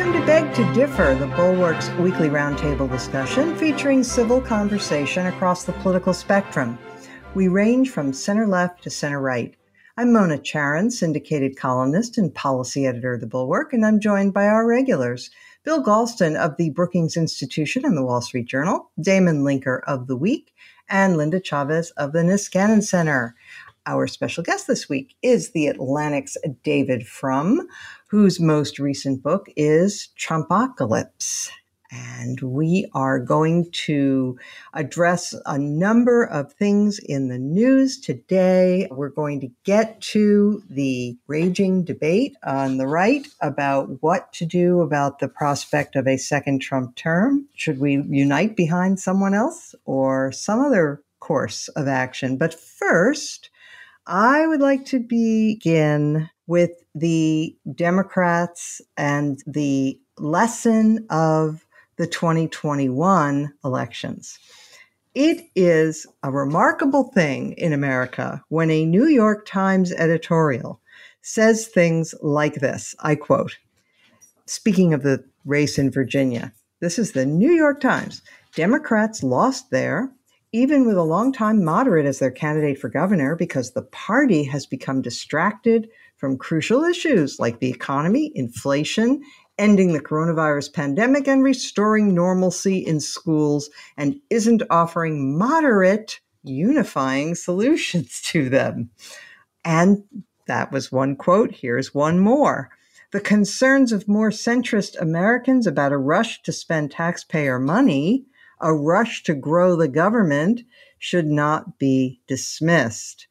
Welcome to Beg to Differ, the Bulwark's weekly roundtable discussion featuring civil conversation across the political spectrum. We range from center left to center right. I'm Mona Charen, syndicated columnist and policy editor of the Bulwark, and I'm joined by our regulars. Bill Galston of the Brookings Institution and the Wall Street Journal, Damon Linker of The Week, and Linda Chavez of the Niskanen Center. Our special guest this week is the Atlantic's David Frum, whose most recent book is Trumpocalypse. And we are going to address a number of things in the news today. We're going to get to the raging debate on the right about what to do about the prospect of a second Trump term. Should we unite behind someone else or some other course of action? But first, I would like to begin with the Democrats and the lesson of the 2021 elections. It is a remarkable thing in America when a New York Times editorial says things like this. I quote, speaking of the race in Virginia, this is the New York Times. Democrats lost there, even with a longtime moderate as their candidate for governor, because the party has become distracted from crucial issues like the economy, inflation, ending the coronavirus pandemic, and restoring normalcy in schools, and isn't offering moderate, unifying solutions to them. And that was one quote. Here's one more. The concerns of more centrist Americans about a rush to spend taxpayer money a rush to grow the government should not be dismissed.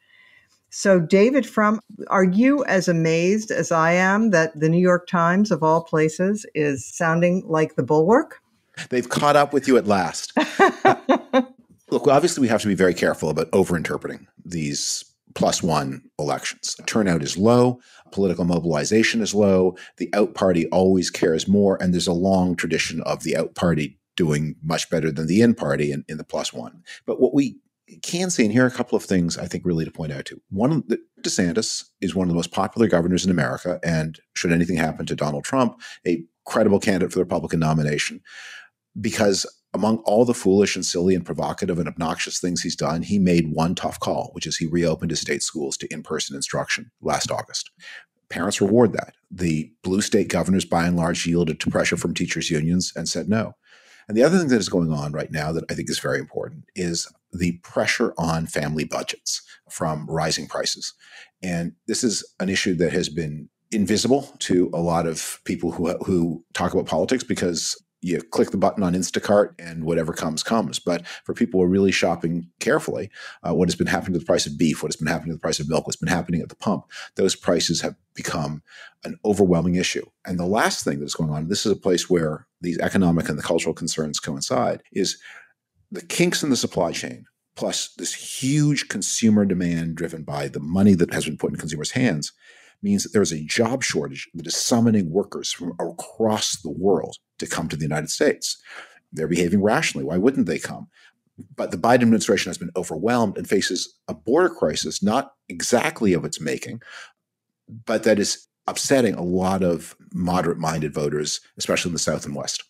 So, David, Frum, are you as amazed as I am that the New York Times, of all places, is sounding like the bulwark? They've caught up with you at last. look, obviously, we have to be very careful about overinterpreting these plus one elections. Turnout is low, political mobilization is low, the out party always cares more, and there's a long tradition of the out party doing much better than the in party in, in the plus one. But what we can see, and here are a couple of things I think really to point out to. One, DeSantis is one of the most popular governors in America, and should anything happen to Donald Trump, a credible candidate for the Republican nomination. Because among all the foolish and silly and provocative and obnoxious things he's done, he made one tough call, which is he reopened his state schools to in person instruction last August. Parents reward that. The blue state governors, by and large, yielded to pressure from teachers' unions and said no. And the other thing that is going on right now that I think is very important is the pressure on family budgets from rising prices. And this is an issue that has been invisible to a lot of people who, who talk about politics because you click the button on Instacart and whatever comes comes. But for people who are really shopping carefully, uh, what has been happening to the price of beef, what has been happening to the price of milk, what's been happening at the pump, those prices have become an overwhelming issue. And the last thing that's going on, this is a place where these economic and the cultural concerns coincide, is the kinks in the supply chain plus this huge consumer demand driven by the money that has been put in consumers' hands means that there's a job shortage that is summoning workers from across the world to come to the United States. They're behaving rationally. Why wouldn't they come? But the Biden administration has been overwhelmed and faces a border crisis, not exactly of its making, but that is upsetting a lot of moderate minded voters, especially in the South and West.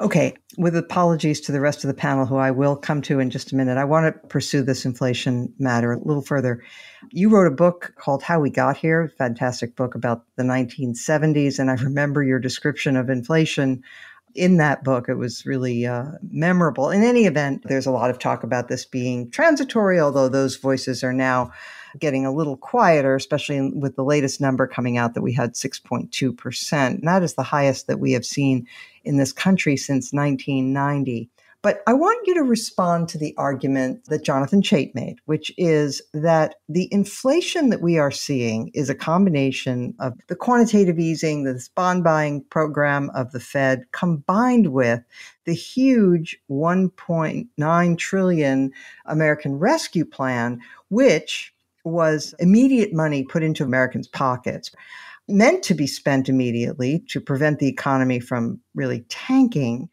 Okay, with apologies to the rest of the panel, who I will come to in just a minute, I want to pursue this inflation matter a little further. You wrote a book called How We Got Here, fantastic book about the 1970s, and I remember your description of inflation in that book. It was really uh, memorable. In any event, there's a lot of talk about this being transitory, although those voices are now getting a little quieter, especially with the latest number coming out that we had 6.2%. And that is the highest that we have seen in this country since 1990. But I want you to respond to the argument that Jonathan Chait made, which is that the inflation that we are seeing is a combination of the quantitative easing, this bond buying program of the Fed, combined with the huge 1.9 trillion American Rescue Plan, which was immediate money put into Americans' pockets, meant to be spent immediately to prevent the economy from really tanking.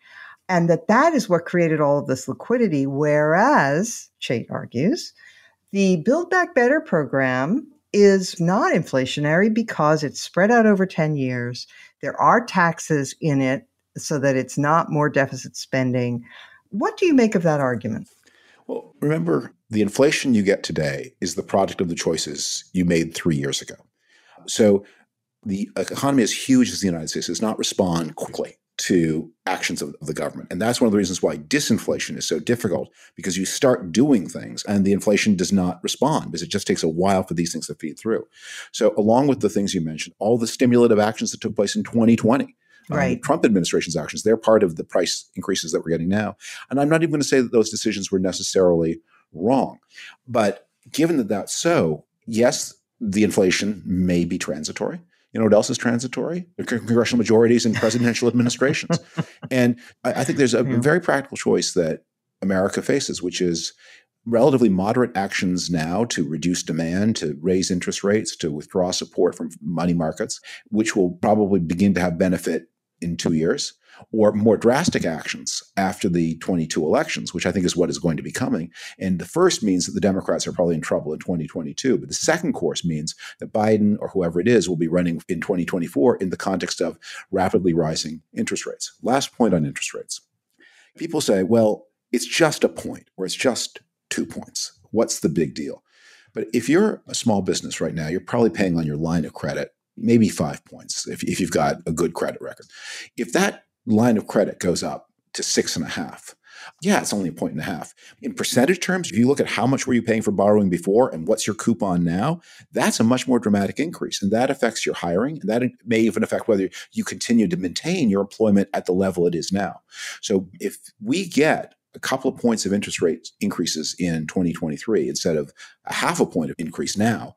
And that that is what created all of this liquidity. Whereas, Chait argues, the Build Back Better program is not inflationary because it's spread out over 10 years. There are taxes in it so that it's not more deficit spending. What do you make of that argument? Well, remember, the inflation you get today is the product of the choices you made three years ago. So the economy as huge as the United States does not respond quickly to actions of, the government. And that's one of the reasons why disinflation is so difficult because you start doing things and the inflation does not respond because it just takes a while for these things to feed through. So, along with the things you mentioned, all the stimulative actions that took place in 2020. Um, right. Um, Trump administration's actions, they're part of the price increases that we're getting now. And I'm not even going to say that those decisions were necessarily wrong. But given that that's so, yes, the inflation may be transitory. You know what else is transitory? The congressional majorities and presidential administrations. And I, I, think there's a yeah. very practical choice that America faces, which is relatively moderate actions now to reduce demand, to raise interest rates, to withdraw support from money markets, which will probably begin to have benefit in two years or more drastic actions after the 22 elections, which I think is what is going to be coming. And the first means that the Democrats are probably in trouble in 2022. But the second course means that Biden or whoever it is will be running in 2024 in the context of rapidly rising interest rates. Last point on interest rates. People say, well, it's just a point or it's just two points. What's the big deal? But if you're a small business right now, you're probably paying on your line of credit maybe five points if, if you've got a good credit record. If that line of credit goes up to six and a half. Yeah, it's only a point and a half. In percentage terms, if you look at how much were you paying for borrowing before and what's your coupon now, that's a much more dramatic increase. And that affects your hiring. And that may even affect whether you continue to maintain your employment at the level it is now. So if we get a couple of points of interest rate increases in 2023 instead of a half a point of increase now,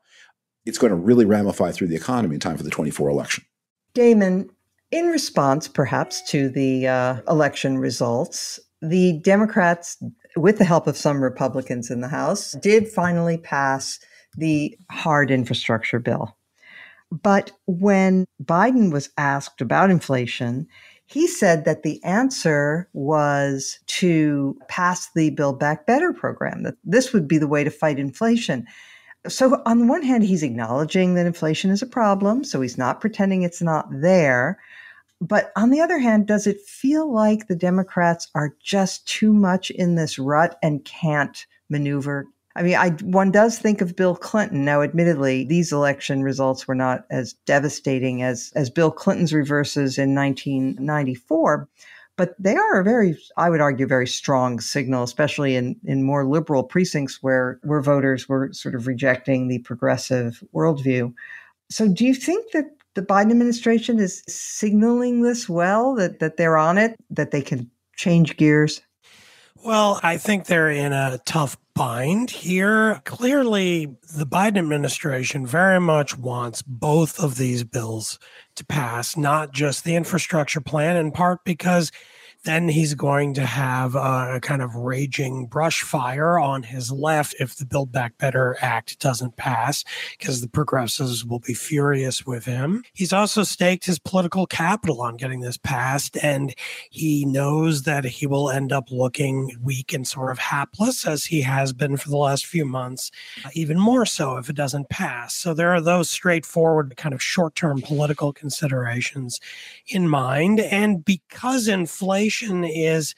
it's going to really ramify through the economy in time for the 24 election. Damon, in response, perhaps, to the uh, election results, the Democrats, with the help of some Republicans in the House, did finally pass the hard infrastructure bill. But when Biden was asked about inflation, he said that the answer was to pass the Build Back Better program, that this would be the way to fight inflation. So, on the one hand, he's acknowledging that inflation is a problem, so he's not pretending it's not there. But on the other hand, does it feel like the Democrats are just too much in this rut and can't maneuver? I mean, I, one does think of Bill Clinton. Now, admittedly, these election results were not as devastating as, as Bill Clinton's reverses in 1994, but they are a very, I would argue, very strong signal, especially in, in more liberal precincts where, where voters were sort of rejecting the progressive worldview. So, do you think that the Biden administration is signaling this well that, that they're on it, that they can change gears? Well, I think they're in a tough bind here. Clearly, the Biden administration very much wants both of these bills to pass, not just the infrastructure plan, in part because then he's going to have a kind of raging brush fire on his left if the Build Back Better Act doesn't pass, because the progressives will be furious with him. He's also staked his political capital on getting this passed, and he knows that he will end up looking weak and sort of hapless, as he has been for the last few months, uh, even more so if it doesn't pass. So there are those straightforward, kind of short term political considerations in mind. And because inflation is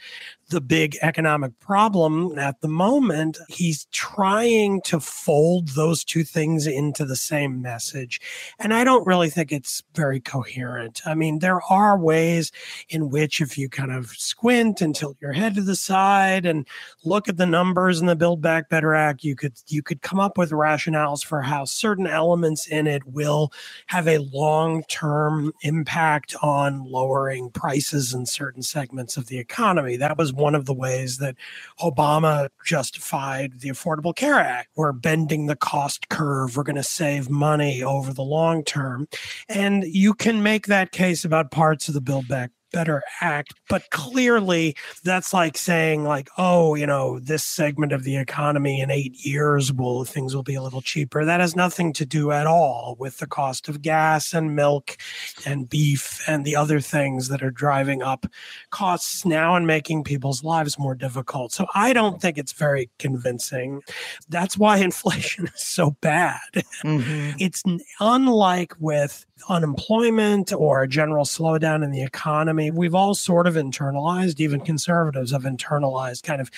the big economic problem at the moment. He's trying to fold those two things into the same message. And I don't really think it's very coherent. I mean, there are ways in which, if you kind of squint and tilt your head to the side and look at the numbers in the Build Back Better Act, you could you could come up with rationales for how certain elements in it will have a long-term impact on lowering prices in certain segments of the economy. That was one of the ways that Obama justified the Affordable Care Act. We're bending the cost curve. We're going to save money over the long term. And you can make that case about parts of the Build Back Better Act. But clearly, that's like saying, like, oh, you know, this segment of the economy in eight years will things will be a little cheaper. That has nothing to do at all with the cost of gas and milk and beef and the other things that are driving up costs now and making people's lives more difficult. So I don't think it's very convincing. That's why inflation is so bad. Mm-hmm. It's unlike with unemployment or a general slowdown in the economy. We've all sort of internalized, even conservatives have internalized kind of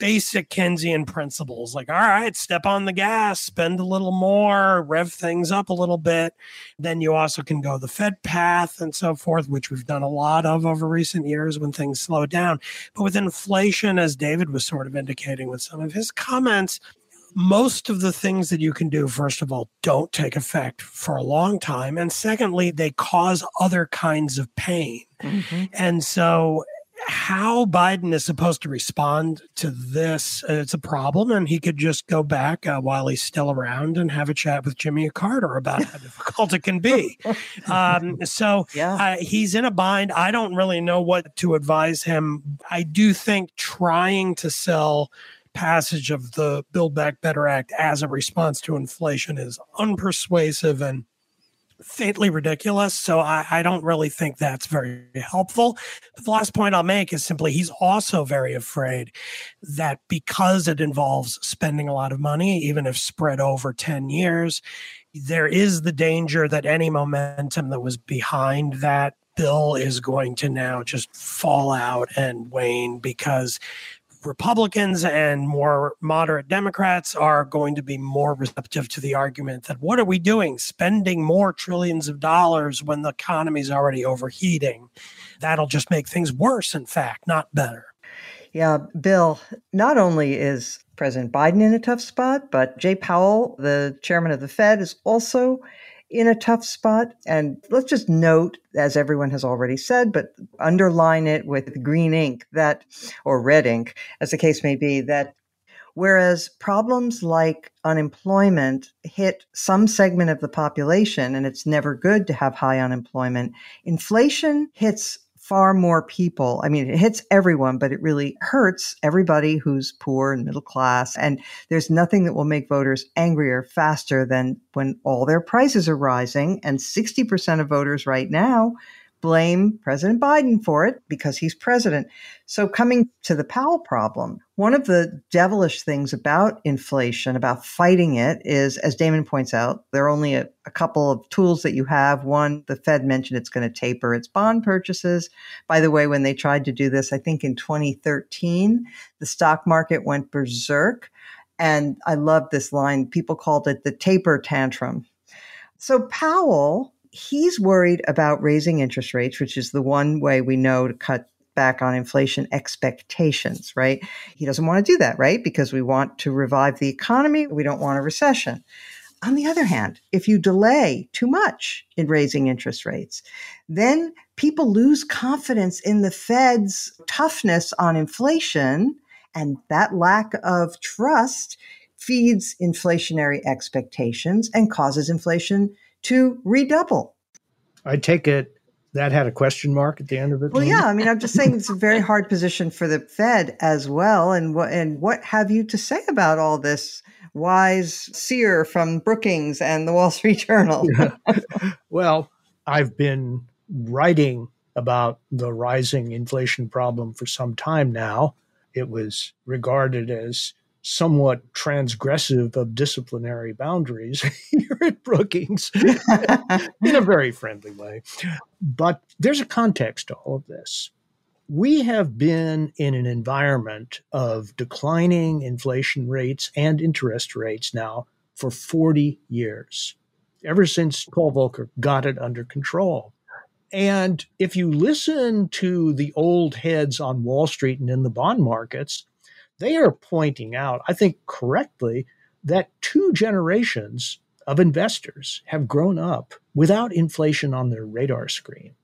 basic Keynesian principles like, all right, step on the gas, spend a little more, rev things up a little bit. Then you also can go the Fed path and so forth, which we've done a lot of over recent years when things slow down. But with inflation, as David was sort of indicating with some of his comments, most of the things that you can do, first of all, don't take effect for a long time. And secondly, they cause other kinds of pain. Mm-hmm. And so, how Biden is supposed to respond to this, uh, it's a problem. And he could just go back uh, while he's still around and have a chat with Jimmy Carter about how difficult it can be. Um, so, yeah. uh, he's in a bind. I don't really know what to advise him. I do think trying to sell passage of the Build Back Better Act as a response to inflation is unpersuasive and faintly ridiculous. So I, I, don't really think that's very helpful. But the last point I'll make is simply he's also very afraid that because it involves spending a lot of money, even if spread over 10 years, there is the danger that any momentum that was behind that bill is going to now just fall out and wane because Republicans and more moderate Democrats are going to be more receptive to the argument that what are we doing, spending more trillions of dollars when the economy is already overheating? That'll just make things worse, in fact, not better. Yeah, Bill, not only is President Biden in a tough spot, but Jay Powell, the chairman of the Fed, is also in a tough spot. And let's just note, as everyone has already said, but underline it with green ink that, or red ink, as the case may be, that whereas problems like unemployment hit some segment of the population, and it's never good to have high unemployment, inflation hits far more people. I mean, it hits everyone, but it really hurts everybody who's poor and middle class. And there's nothing that will make voters angrier faster than when all their prices are rising. And 60% of voters right now blame President Biden for it because he's president. So, coming to the Powell problem, one of the devilish things about inflation, about fighting it, is, as Damon points out, there are only a, a couple of tools that you have. One, the Fed mentioned it's going to taper its bond purchases. By the way, when they tried to do this, I think in 2013, the stock market went berserk. And I love this line. People called it the taper tantrum. So, Powell he's worried about raising interest rates, which is the one way we know to cut back on inflation expectations, right? He doesn't want to do that, right? Because we want to revive the economy. We don't want a recession. On the other hand, if you delay too much in raising interest rates, then people lose confidence in the Fed's toughness on inflation. And that lack of trust feeds inflationary expectations and causes inflation to redouble. I take it that had a question mark at the end of it. Well, yeah, I mean, I'm just saying it's a very hard position for the Fed as well. And what and what have you to say about all this? Wise seer from Brookings and the Wall Street Journal. well, I've been writing about the rising inflation problem for some time now. It was regarded as somewhat transgressive of disciplinary boundaries here at Brookings in a very friendly way. But there's a context to all of this. We have been in an environment of declining inflation rates and interest rates now for 40 years, ever since Paul Volcker got it under control. And if you listen to the old heads on Wall Street and in the bond markets, they are pointing out, I think correctly, that two generations of investors have grown up without inflation on their radar screen.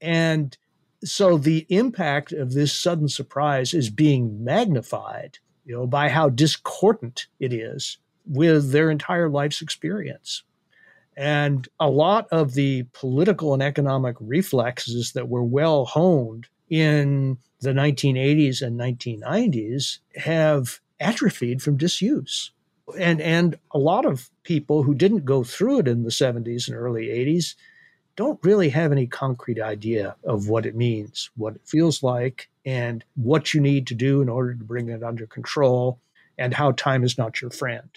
And so the impact of this sudden surprise is being magnified, you know, by how discordant it is with their entire life's experience. And a lot of the political and economic reflexes that were well honed in the 1980s and 1990s have atrophied from disuse. And, and a lot of people who didn't go through it in the 70s and early 80s don't really have any concrete idea of what it means, what it feels like, and what you need to do in order to bring it under control, and how time is not your friend.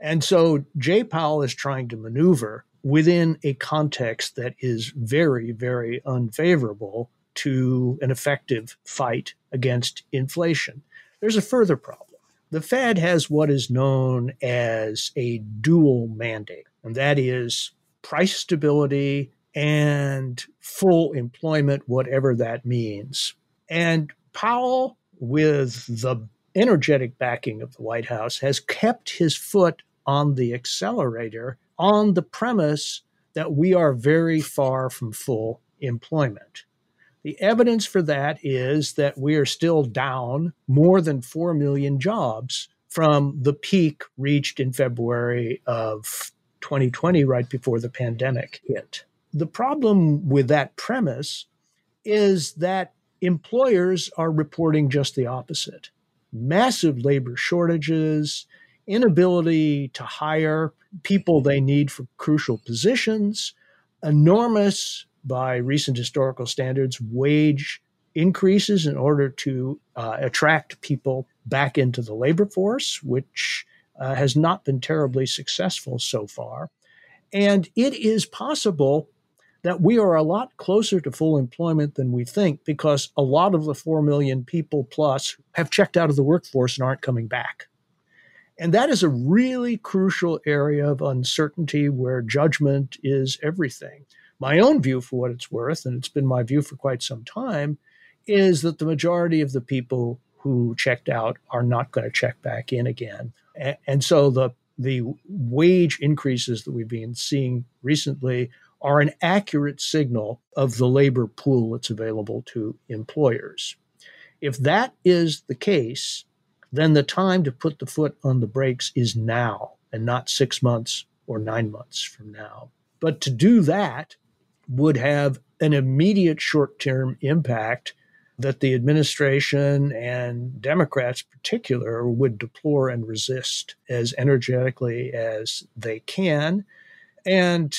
And so Jay Powell is trying to maneuver within a context that is very, very unfavorable to an effective fight against inflation. There's a further problem. The Fed has what is known as a dual mandate, and that is price stability and full employment, whatever that means. And Powell, with the energetic backing of the White House, has kept his foot on the accelerator on the premise that we are very far from full employment. The evidence for that is that we are still down more than 4 million jobs from the peak reached in February of 2020, right before the pandemic hit. The problem with that premise is that employers are reporting just the opposite massive labor shortages, inability to hire people they need for crucial positions, enormous, by recent historical standards, wage increases in order to uh, attract people back into the labor force, which uh, has not been terribly successful so far. And it is possible that we are a lot closer to full employment than we think because a lot of the 4 million people plus have checked out of the workforce and aren't coming back. And that is a really crucial area of uncertainty where judgment is everything. My own view, for what it's worth, and it's been my view for quite some time, is that the majority of the people who checked out are not going to check back in again. And so the the wage increases that we've been seeing recently are an accurate signal of the labor pool that's available to employers. If that is the case, then the time to put the foot on the brakes is now and not six months or nine months from now. But to do that would have an immediate short term impact that the administration and Democrats, in particular, would deplore and resist as energetically as they can. And,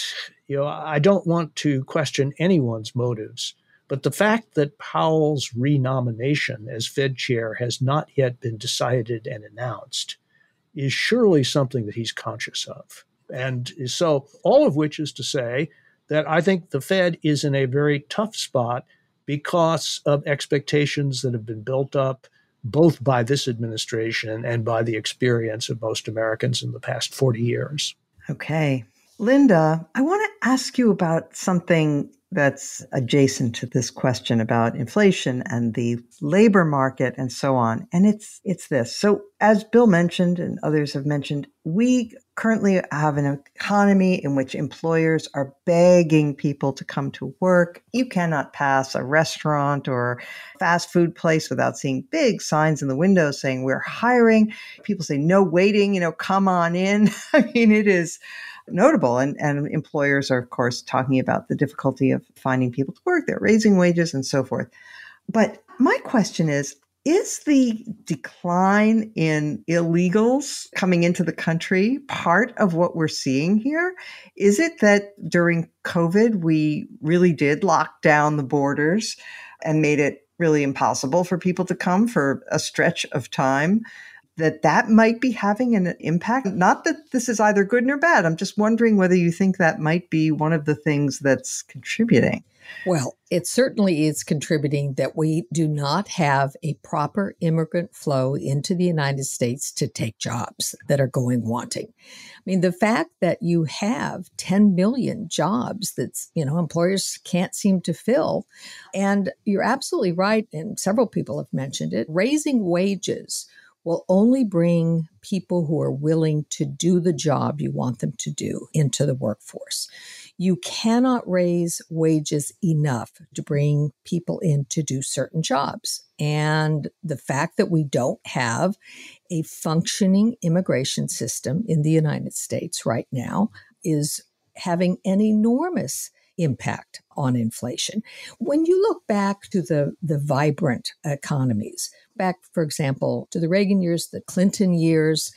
you know, I don't want to question anyone's motives, but the fact that Powell's renomination as Fed chair has not yet been decided and announced is surely something that he's conscious of. And so, all of which is to say that I think the Fed is in a very tough spot because of expectations that have been built up both by this administration and by the experience of most Americans in the past 40 years. Okay. Linda, I want to ask you about something that's adjacent to this question about inflation and the labor market and so on. And it's it's this. So as Bill mentioned and others have mentioned, we currently have an economy in which employers are begging people to come to work. You cannot pass a restaurant or fast food place without seeing big signs in the window saying we're hiring. People say no waiting, you know, come on in. I mean, it is notable. And, and employers are, of course, talking about the difficulty of finding people to work. They're raising wages and so forth. But my question is is the decline in illegals coming into the country part of what we're seeing here? Is it that during COVID, we really did lock down the borders and made it really impossible for people to come for a stretch of time? That that might be having an impact. Not that this is either good nor bad. I'm just wondering whether you think that might be one of the things that's contributing. Well, it certainly is contributing that we do not have a proper immigrant flow into the United States to take jobs that are going wanting. I mean, the fact that you have 10 million jobs that's, you know, employers can't seem to fill. And you're absolutely right. And several people have mentioned it raising wages will only bring people who are willing to do the job you want them to do into the workforce. You cannot raise wages enough to bring people in to do certain jobs. And the fact that we don't have a functioning immigration system in the United States right now is having an enormous impact on inflation. When you look back to the, the vibrant economies, back, for example, to the Reagan years, the Clinton years,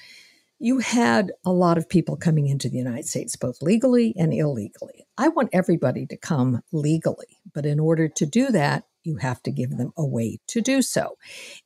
you had a lot of people coming into the United States, both legally and illegally. I want everybody to come legally, but in order to do that, you have to give them a way to do so.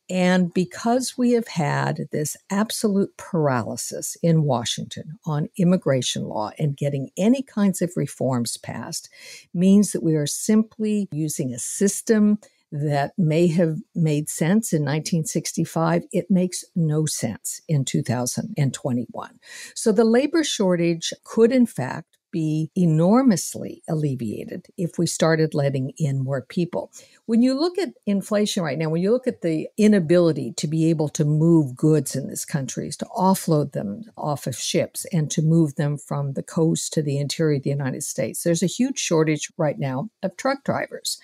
And because we have had this absolute paralysis in Washington on immigration law and getting any kinds of reforms passed, means that we are simply using a system that may have made sense in 1965, it makes no sense in 2021. So the labor shortage could, in fact, be enormously alleviated if we started letting in more people. When you look at inflation right now, when you look at the inability to be able to move goods in this country, to offload them off of ships and to move them from the coast to the interior of the United States, there's a huge shortage right now of truck drivers.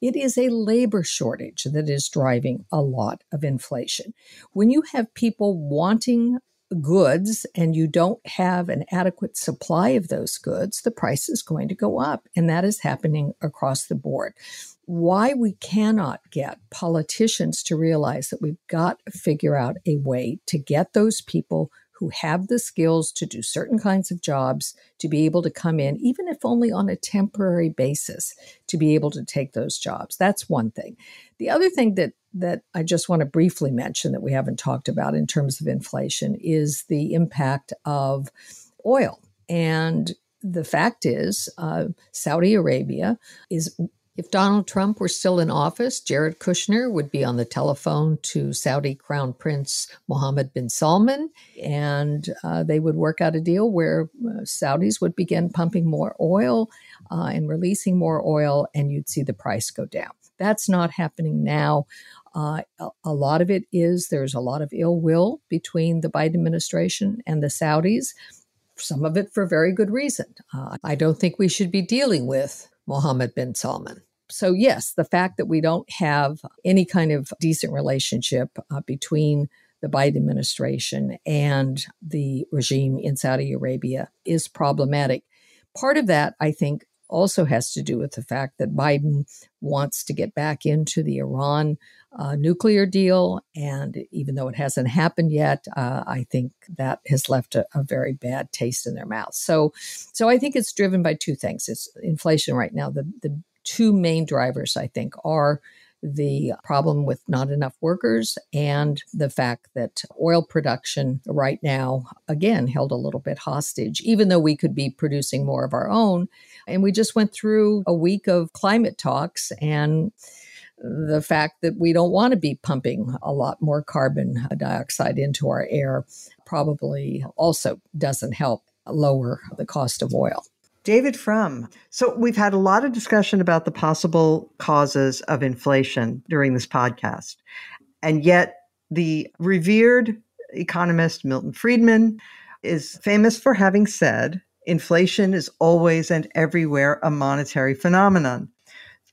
It is a labor shortage that is driving a lot of inflation. When you have people wanting goods and you don't have an adequate supply of those goods, the price is going to go up. And that is happening across the board. Why we cannot get politicians to realize that we've got to figure out a way to get those people who have the skills to do certain kinds of jobs to be able to come in, even if only on a temporary basis, to be able to take those jobs. That's one thing. The other thing that that I just want to briefly mention that we haven't talked about in terms of inflation is the impact of oil. And the fact is, uh, Saudi Arabia is if Donald Trump were still in office, Jared Kushner would be on the telephone to Saudi Crown Prince Mohammed bin Salman, and uh, they would work out a deal where uh, Saudis would begin pumping more oil uh, and releasing more oil, and you'd see the price go down. That's not happening now. Uh, a, lot of it is there's a lot of ill will between the Biden administration and the Saudis, some of it for very good reason. Uh, I don't think we should be dealing with Mohammed bin Salman. So, yes, the fact that we don't have any kind of decent relationship uh, between the Biden administration and the regime in Saudi Arabia is problematic. Part of that, I think, also has to do with the fact that Biden wants to get back into the Iran uh, nuclear deal. And even though it hasn't happened yet, uh, I think that has left a, a, very bad taste in their mouth. So, so I think it's driven by two things. It's inflation right now. The, the two main drivers, I think, are the problem with not enough workers and the fact that oil production right now, again, held a little bit hostage, even though we could be producing more of our own. And we just went through a week of climate talks and the fact that we don't want to be pumping a lot more carbon dioxide into our air probably also doesn't help lower the cost of oil. David Frum. So, we've had a lot of discussion about the possible causes of inflation during this podcast. And yet, the revered economist Milton Friedman is famous for having said inflation is always and everywhere a monetary phenomenon.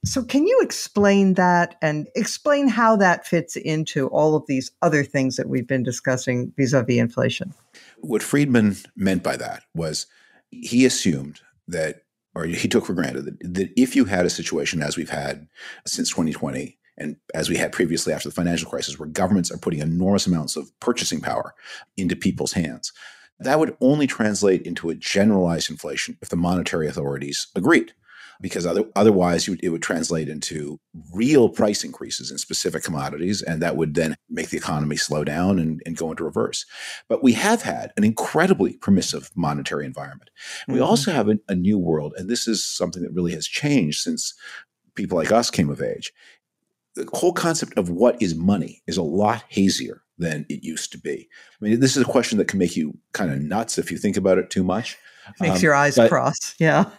So, can you explain that and explain how that fits into all of these other things that we've been discussing vis a vis inflation? What Friedman meant by that was he assumed that, or he took for granted that, that if you had a situation as we've had since 2020, and as we had previously after the financial crisis, where governments are putting enormous amounts of purchasing power into people's hands, that would only translate into a generalized inflation if the monetary authorities agreed because other, otherwise it would translate into real price increases in specific commodities, and that would then make the economy slow down and, and go into reverse. But we have had an incredibly permissive monetary environment. And we mm-hmm. also have a, a new world, and this is something that really has changed since people like us came of age. The whole concept of what is money is a lot hazier than it used to be. I mean, this is a question that can make you kind of nuts if you think about it too much. Makes um, your eyes but, cross. Yeah.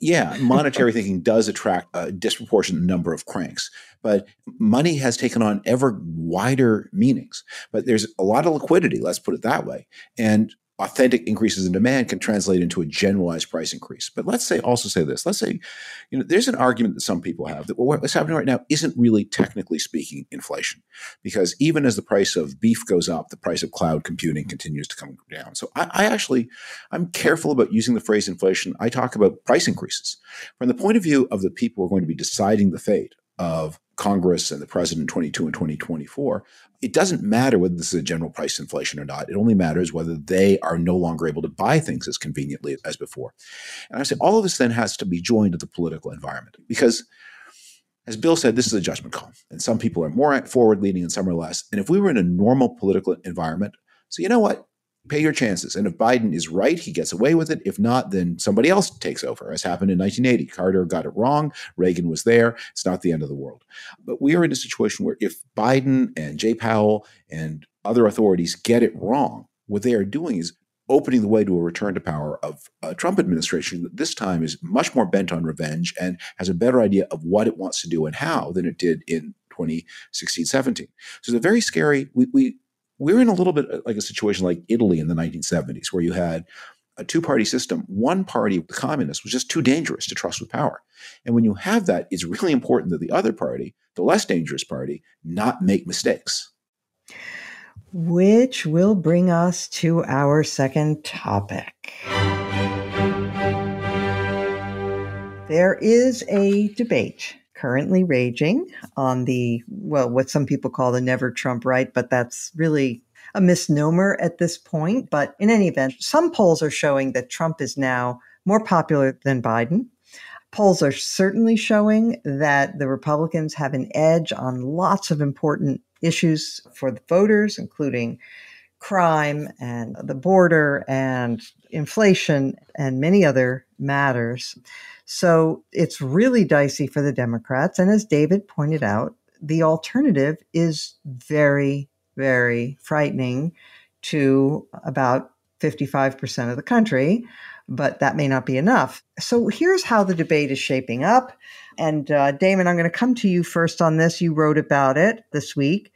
yeah. Monetary thinking does attract a disproportionate number of cranks, but money has taken on ever wider meanings. But there's a lot of liquidity, let's put it that way. And authentic increases in demand can translate into a generalized price increase. But let's say also say this. Let's say, you know, there's an argument that some people have that what's happening right now isn't really technically speaking inflation, because even as the price of beef goes up, the price of cloud computing continues to come down. So I, I actually I'm careful about using the phrase inflation. I talk about price increases from the point of view of the people who are going to be deciding the fate of Congress and the president in 22 and 2024, it doesn't matter whether this is a general price inflation or not. It only matters whether they are no longer able to buy things as conveniently as before. And I say all of this then has to be joined to the political environment because, as Bill said, this is a judgment call. And some people are more forward leaning and some are less. And if we were in a normal political environment, so you know what? Pay your chances. And if Biden is right, he gets away with it. If not, then somebody else takes over, as happened in 1980. Carter got it wrong. Reagan was there. It's not the end of the world. But we are in a situation where if Biden and Jay Powell and other authorities get it wrong, what they are doing is opening the way to a return to power of a Trump administration that this time is much more bent on revenge and has a better idea of what it wants to do and how than it did in 2016 17. So it's a very scary, we, we we're in a little bit uh, like a situation like Italy in the 1970s, where you had a two party system. One party, the communists, was just too dangerous to trust with power. And when you have that, it's really important that the other party, the less dangerous party, not make mistakes. Which will bring us to our second topic. There is a debate currently raging on the, well, what some people call the never Trump right, but that's really a misnomer at this point. But in any event, some polls are showing that Trump is now more popular than Biden. Polls are certainly showing that the Republicans have an edge on lots of important issues for the voters, including crime and the border and inflation and many other matters. So it's really dicey for the Democrats. And as David pointed out, the alternative is very, very frightening to about 55% of the country, but that may not be enough. So here's how the debate is shaping up. And uh, Damon, I'm going to come to you first on this. You wrote about it this week.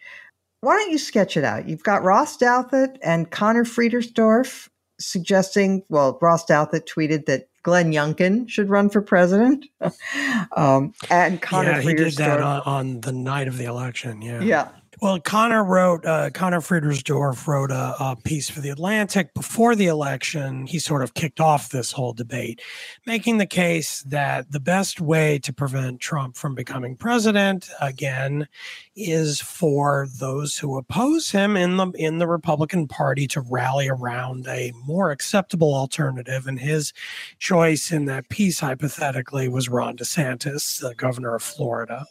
Why don't you sketch it out? You've got Ross Douthat and Conor Friedersdorf suggesting, well, Ross Douthat tweeted that Glenn Youngkin should run for president. um, and Conor yeah, he did that on, on, the night of the election. Yeah. Yeah. Well, Conor wrote, uh, Conor Friedersdorf wrote a, a, piece for The Atlantic before the election. He sort of kicked off this whole debate, making the case that the best way to prevent Trump from becoming president again is for those who oppose him in the in the Republican Party to rally around a more acceptable alternative. And his choice in that piece, hypothetically, was Ron DeSantis, the governor of Florida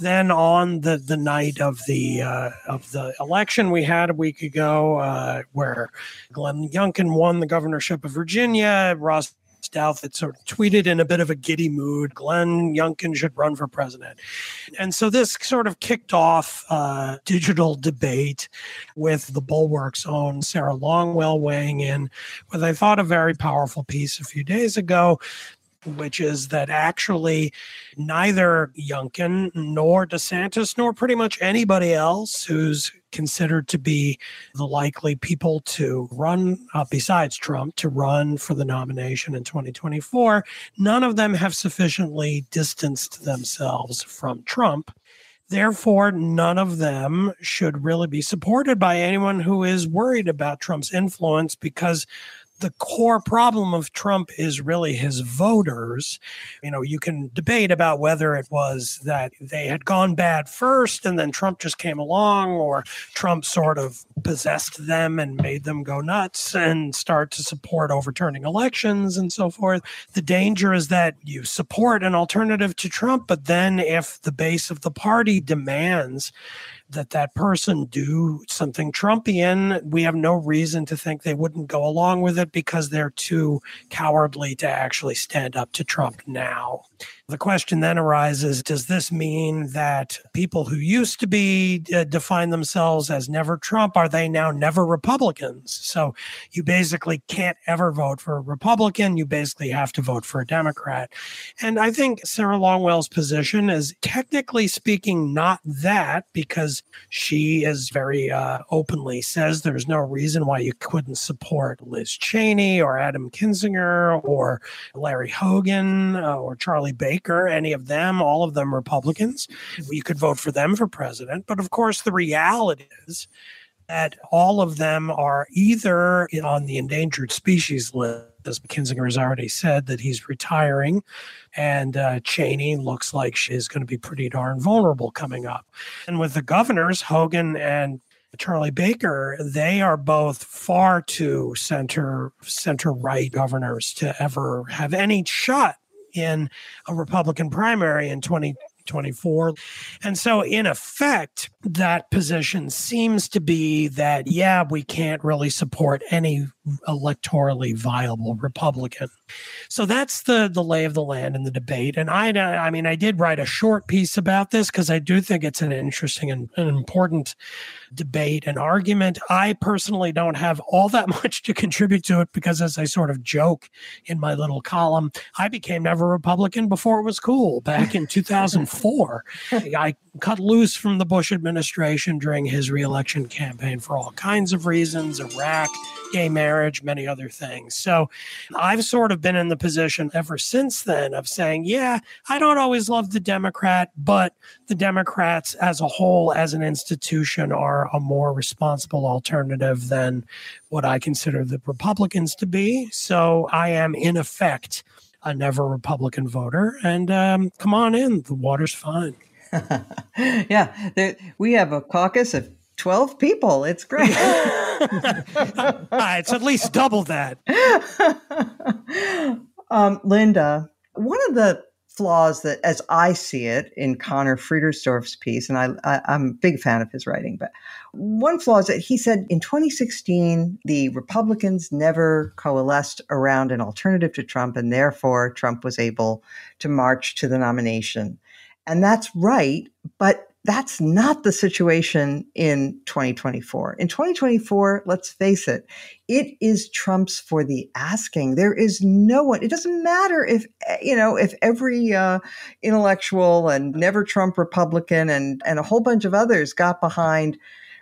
then on the, the night of the uh, of the election we had a week ago, uh, where Glenn Youngkin won the governorship of Virginia, Ross Douthat sort of tweeted in a bit of a giddy mood, Glenn Youngkin should run for president. And so this sort of kicked off a digital debate with the Bulwark's own Sarah Longwell weighing in with, I thought, a very powerful piece a few days ago which is that actually neither Youngkin nor DeSantis nor pretty much anybody else who's considered to be the likely people to run, uh, besides Trump, to run for the nomination in 2024, none of them have sufficiently distanced themselves from Trump. Therefore, none of them should really be supported by anyone who is worried about Trump's influence because the core problem of Trump is really his voters. You know, you can debate about whether it was that they had gone bad first and then Trump just came along, or Trump sort of possessed them and made them go nuts and start to support overturning elections and so forth. The danger is that you support an alternative to Trump, but then if the base of the party demands, that that person do something Trumpian, we have no reason to think they wouldn't go along with it because they're too cowardly to actually stand up to Trump now. The question then arises Does this mean that people who used to be uh, define themselves as never Trump are they now never Republicans? So you basically can't ever vote for a Republican. You basically have to vote for a Democrat. And I think Sarah Longwell's position is technically speaking not that because she is very uh, openly says there's no reason why you couldn't support Liz Cheney or Adam Kinzinger or Larry Hogan uh, or Charlie Baker Baker, any of them, all of them Republicans. You could vote for them for president. But of course, the reality is that all of them are either on the endangered species list, as Kinzinger has already said, that he's retiring, and uh, Cheney looks like she's going to be pretty darn vulnerable coming up. And with the governors, Hogan and Charlie Baker, they are both far too center center right governors to ever have any shot in a Republican primary in 2024. And so, in effect, that position seems to be that, yeah, we can't really support any electorally viable Republican. So that's the the lay of the land in the debate. And I, I mean, I did write a short piece about this because I do think it's an interesting and an important debate and argument. I personally don't have all that much to contribute to it because, as I sort of joke in my little column, I became never Republican before it was cool back in 2004. I cut loose from the Bush administration during his reelection campaign for all kinds of reasons Iraq, gay marriage, many other things. So I've sort of been in the position ever since then of saying, yeah, I don't always love the Democrat, but the Democrats as a whole, as an institution, are a more responsible alternative than what I consider the Republicans to be. So I am, in effect, a never Republican voter. And um, come on in, the water's fine. yeah, there, we have a caucus of 12 people. It's great. it's at least double that. um, Linda, one of the flaws that, as I see it in Conor Friedersdorf's piece, and I, I, I'm a big fan of his writing, but one flaw is that he said in 2016, the Republicans never coalesced around an alternative to Trump, and therefore Trump was able to march to the nomination. And that's right, but that's not the situation in 2024. In 2024, let's face it, it is Trump's for the asking. There is no one, it doesn't matter if, you know, if every uh, intellectual and never Trump Republican and, and a whole bunch of others got behind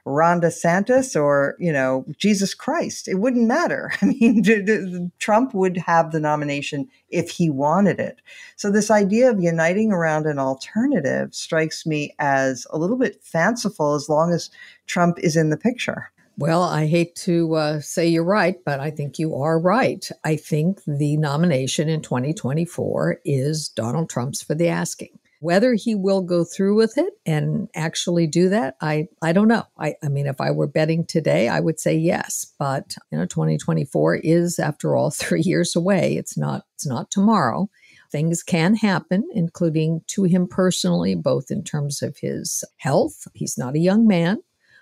Ron DeSantis or, you know, Jesus Christ. It wouldn't matter. I mean, Trump would have the nomination if he wanted it. So, this idea of uniting around an alternative strikes me as a little bit fanciful as long as Trump is in the picture. Well, I hate to uh, say you're right, but I think you are right. I think the nomination in 2024 is Donald Trump's for the asking. Whether he will go through with it and actually do that, I, I don't know. I, I mean, if I were betting today, I would say yes. But you know, 2024 is, after all, three years away. It's not it's not tomorrow. Things can happen, including to him personally, both in terms of his health. He's not a young man.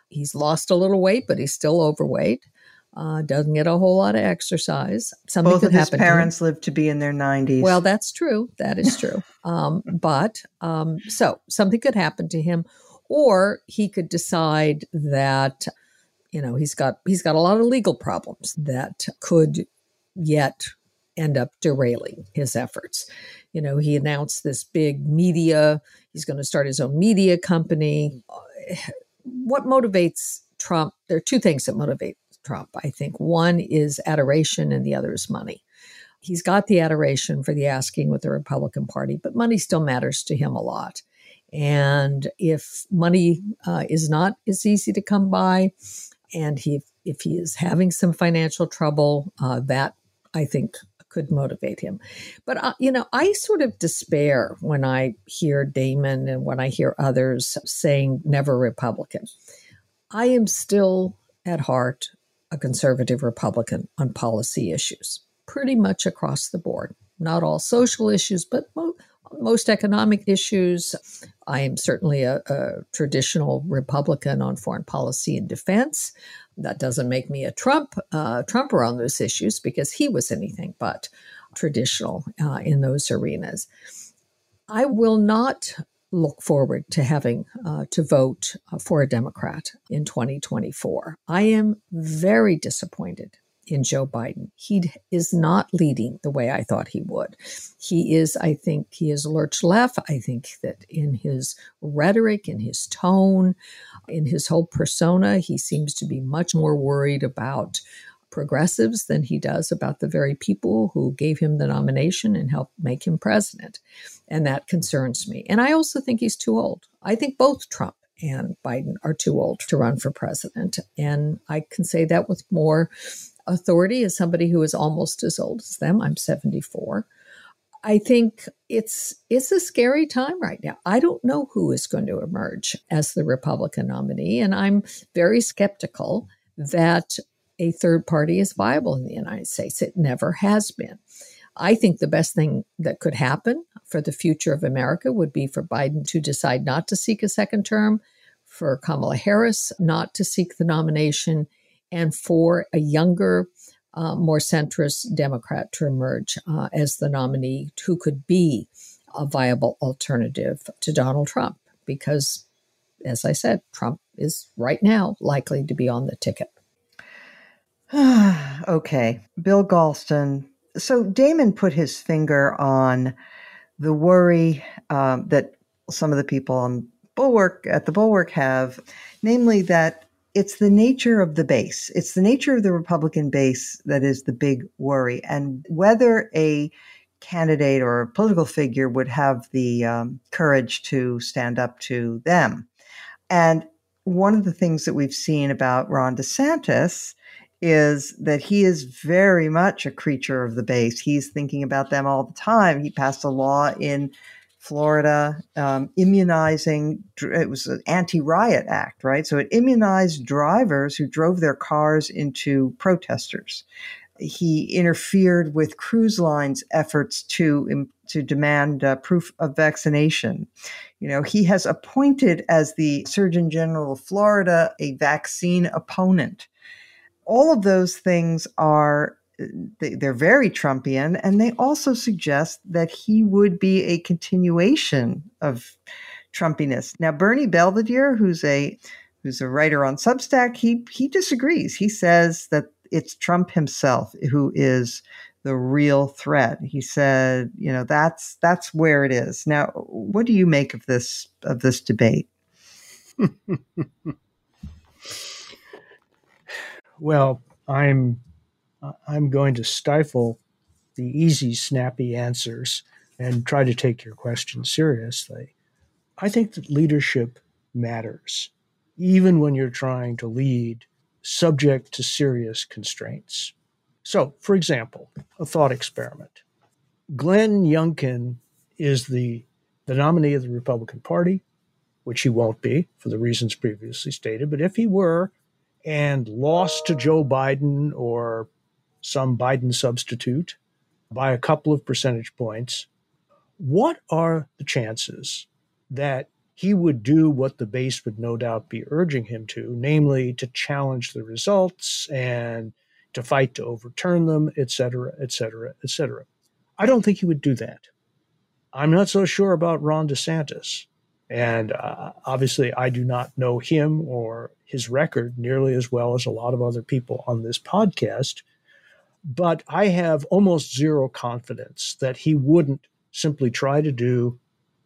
He's lost a little weight, but he's still overweight uh, doesn't get a whole lot of exercise. Something could happen. Both of his parents live to be in their 90s. Well, that's true. That is true. um, but um, so something could happen to him, or he could decide that you know he's got he's got a lot of legal problems that could yet end up derailing his efforts. You know, he announced this big media. He's going to start his own media company. What motivates Trump? There are two things that motivate Trump. I think one is adoration and the other is money. He's got the adoration for the asking with the Republican Party, but money still matters to him a lot. And if money uh, is not as easy to come by, and he if he is having some financial trouble, uh, that I think could motivate him. But uh, you know, I sort of despair when I hear Damon and when I hear others saying never Republican. I am still at heart a conservative Republican on policy issues, pretty much across the board. Not all social issues, but mo- most economic issues. I am certainly a, a, traditional Republican on foreign policy and defense. That doesn't make me a Trump uh, Trumper on those issues because he was anything but traditional uh, in those arenas. I will not look forward to having uh, to vote uh, for a Democrat in 2024. I am very disappointed in Joe Biden. He is not leading the way I thought he would. He is, I think, he is lurch left. I think that in his rhetoric, in his tone, in his whole persona, he seems to be much more worried about progressives than he does about the very people who gave him the nomination and helped make him president. And that concerns me. And I also think he's too old. I think both Trump and Biden are too old to run for president. And I can say that with more authority as somebody who is almost as old as them. I'm 74. I think it's it's a scary time right now. I don't know who is going to emerge as the Republican nominee and I'm very skeptical that a third party is viable in the United States. It never has been. I think the best thing that could happen for the future of America would be for Biden to decide not to seek a second term, for Kamala Harris not to seek the nomination, and for a younger, uh, more centrist Democrat to emerge uh, as the nominee who could be a viable alternative to Donald Trump. Because, as I said, Trump is right now likely to be on the ticket. Okay. Bill Galston. So Damon put his finger on the worry um, that some of the people on Bulwark at the Bulwark have, namely that it's the nature of the base. It's the nature of the Republican base that is the big worry, and whether a candidate or a political figure would have the um, courage to stand up to them. And one of the things that we've seen about Ron DeSantis is that he is very much a creature of the base. He's thinking about them all the time. He passed a law in Florida um, immunizing, it was an anti riot act, right? So it immunized drivers who drove their cars into protesters. He interfered with cruise lines' efforts to, to demand uh, proof of vaccination. You know, he has appointed as the Surgeon General of Florida a vaccine opponent all of those things are they're very Trumpian, and they also suggest that he would be a continuation of Trumpiness. Now, Bernie Belvedere, who's a who's a writer on Substack, he he disagrees. He says that it's Trump himself who is the real threat. He said, you know, that's that's where it is. Now, what do you make of this of this debate? Well, I'm I'm going to stifle the easy, snappy answers and try to take your question seriously. I think that leadership matters, even when you're trying to lead subject to serious constraints. So, for example, a thought experiment. Glenn Youngkin is the, the nominee of the Republican Party, which he won't be for the reasons previously stated. But if he were, and lost to Joe Biden or some Biden substitute by a couple of percentage points, what are the chances that he would do what the base would no doubt be urging him to, namely to challenge the results and to fight to overturn them, et cetera, et cetera, et cetera? I don't think he would do that. I'm not so sure about Ron DeSantis. And uh, obviously, I do not know him or his record nearly as well as a lot of other people on this podcast. But I have almost zero confidence that he wouldn't simply try to do,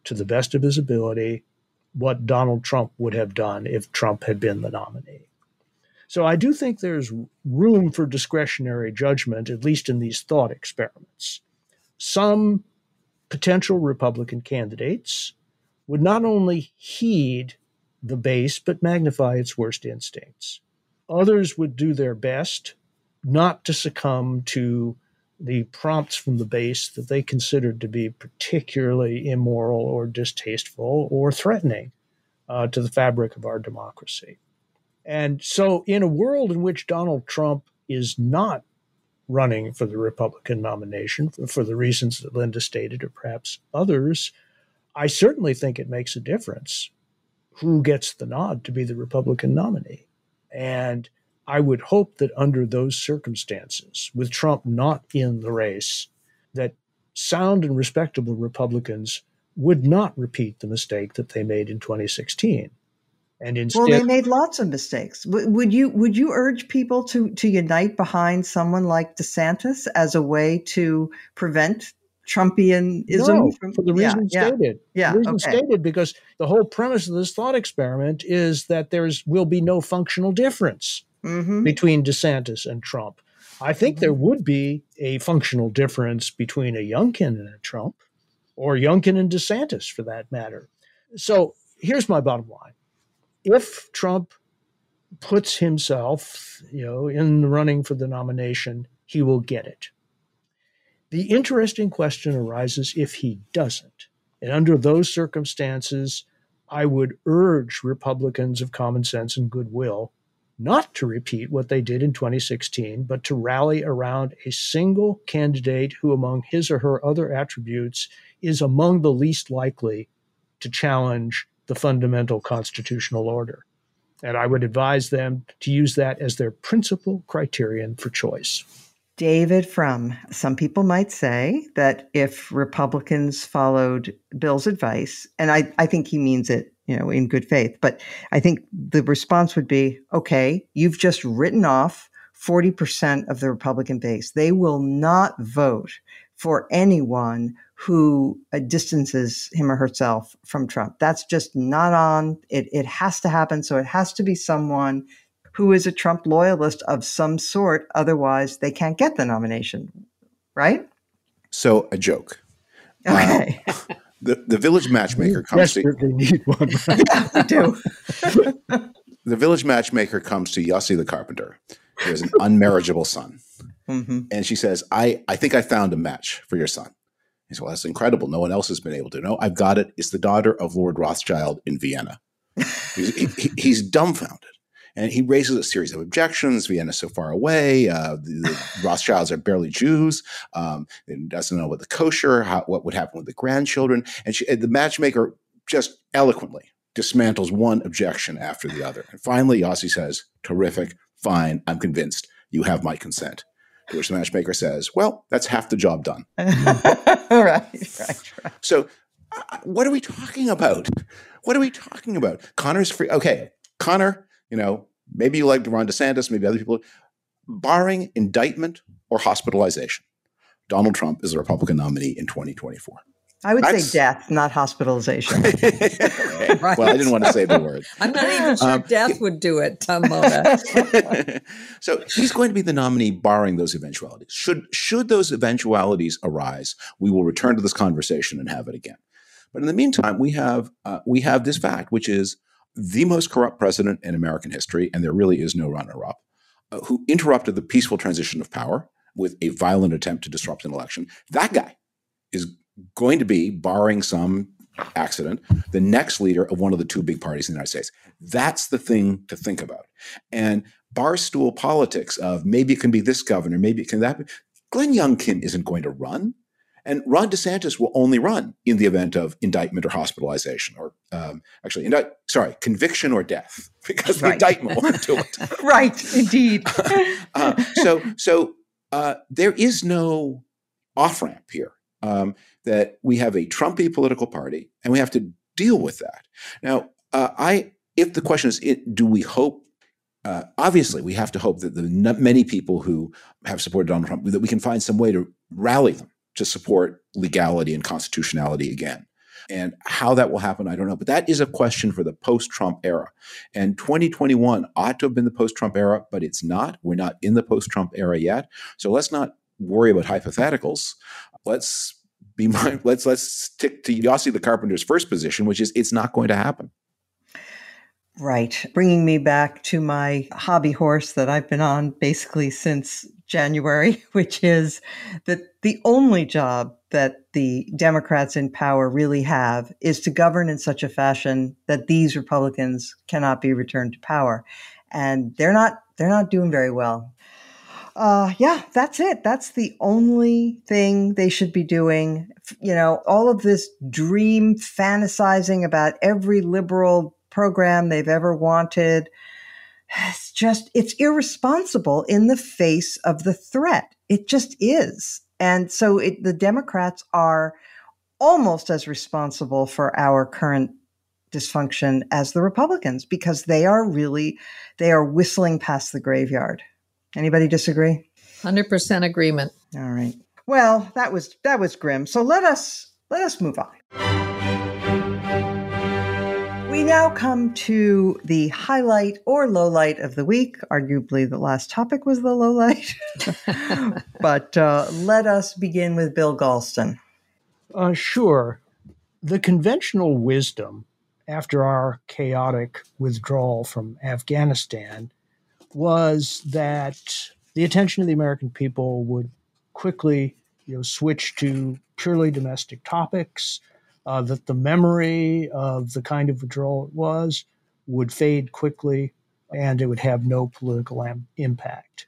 to the best of his ability, what Donald Trump would have done if Trump had been the nominee. So I do think there's room for discretionary judgment, at least in these thought experiments. Some potential Republican candidates would not only heed the base, but magnify its worst instincts. Others would do their best not to succumb to the prompts from the base that they considered to be particularly immoral or distasteful or threatening uh, to the fabric of our democracy. And so, in a world in which Donald Trump is not running for the Republican nomination for, for the reasons that Linda stated, or perhaps others, I certainly think it makes a difference who gets the nod to be the Republican nominee. And I would hope that under those circumstances, with Trump not in the race, that sound and respectable Republicans would not repeat the mistake that they made in 2016. And instead, well, they made lots of mistakes. Would you would you urge people to to unite behind someone like DeSantis as a way to prevent Trumpianism? No, from, for the reason yeah, stated. Yeah, the reason okay. stated because the whole premise of this thought experiment is that there's will be no functional difference mm-hmm. between DeSantis and Trump. I think mm-hmm. there would be a functional difference between a Youngkin and a Trump, or Youngkin and DeSantis for that matter. So here's my bottom line if Trump puts himself, you know, in the running for the nomination, he will get it. The interesting question arises if he doesn't. And under those circumstances, I would urge Republicans of common sense and goodwill not to repeat what they did in 2016, but to rally around a single candidate who, among his or her other attributes, is among the least likely to challenge the fundamental constitutional order. And I would advise them to use that as their principal criterion for choice. David Frum, some people might say that if Republicans followed Bill's advice, and I, I think he means it, you know, in good faith, but I think the response would be, okay, you've just written off 40% of the Republican base. They will not vote for anyone who uh, distances him or herself from Trump. That's just not on. It, it has to happen. So it has to be someone who is a Trump loyalist of some sort. Otherwise, they can't get the nomination. Right? So, a joke. Okay. Uh, the, the village matchmaker comes Desperately need one. yeah, we do. the village matchmaker comes to Yossi the carpenter, who has an unmarriageable son. Mm-hmm. And she says, I, I think I found a match for your son. He said, Well, that's incredible. No one else has been able to. No, I've got it. It's the daughter of Lord Rothschild in Vienna. he's, he, he's, dumbfounded. And he raises a series of objections. Vienna's so far away. Uh, the, the, Rothschilds are barely Jews. Um, he doesn't know what the kosher, how, what would happen with the grandchildren. And she, the matchmaker just eloquently dismantles one objection after the other. And finally, Yossi says, Terrific, fine, I'm convinced. You have my consent. To which the matchmaker says, Well, that's half the job done. right, right, right. So, uh, what are we talking about? What are we talking about? Conor's free. Okay, Conor, you know, maybe you like Ron DeSantis, maybe other people. Barring indictment or hospitalization, Donald Trump is a Republican nominee in 2024. I would That's- say death, not hospitalization. Well, I didn't want to say the word. I'm not even sure Um, death would do it, Tom Mona. so he's going to be the nominee, barring those eventualities. Should should those eventualities arise, we will return to this conversation and have it again. But in the meantime, we have uh, we have this fact, which is the most corrupt president in American history, and there really is no runner-up, uh, who interrupted the peaceful transition of power with a violent attempt to disrupt an election. That guy is going to be, barring some accident, the next leader of one of the two big parties in the United States. That's the thing to think about. And barstool politics of maybe it can be this governor, maybe it can that be. Glenn Youngkin isn't going to run. And Ron DeSantis will only run in the event of indictment or hospitalization, or um, actually, indict, sorry, conviction or death, because the indictment won't do it. right, indeed. Uh, so, so uh, there is no off ramp here. Um, that we have a Trumpy political party, and we have to deal with that. Now, uh, I if the question is, it, do we hope? Uh, obviously, we have to hope that the n- many people who have supported Donald Trump that we can find some way to rally them to support legality and constitutionality again. And how that will happen, I don't know. But that is a question for the post Trump era. And 2021 ought to have been the post Trump era, but it's not. We're not in the post Trump era yet. So let's not worry about hypotheticals. Let's be mind, let's let's stick to Yossi the Carpenter's first position, which is it's not going to happen. Right. Bringing me back to my hobby horse that I've been on basically since January, which is that the only job that the Democrats in power really have is to govern in such a fashion that these Republicans cannot be returned to power. And they're not they're not doing very well. Uh, yeah, that's it. That's the only thing they should be doing. You know, all of this dream fantasizing about every liberal program they've ever wanted. It's just, it's irresponsible in the face of the threat. It just is. And so it, the Democrats are almost as responsible for our current dysfunction as the Republicans because they are really they are whistling past the graveyard. Anybody disagree? 100% agreement. All right. Well, that was that was grim. So let us let us move on. We now come to the highlight or low light of the week. Arguably, the last topic was the low light. but uh, let us begin with Bill Galston. Uh, sure. The conventional wisdom after our chaotic withdrawal from Afghanistan was that the attention of the American people would quickly you know, switch to purely domestic topics, uh, that the memory of the kind of withdrawal it was would fade quickly, and it would have no political am- impact.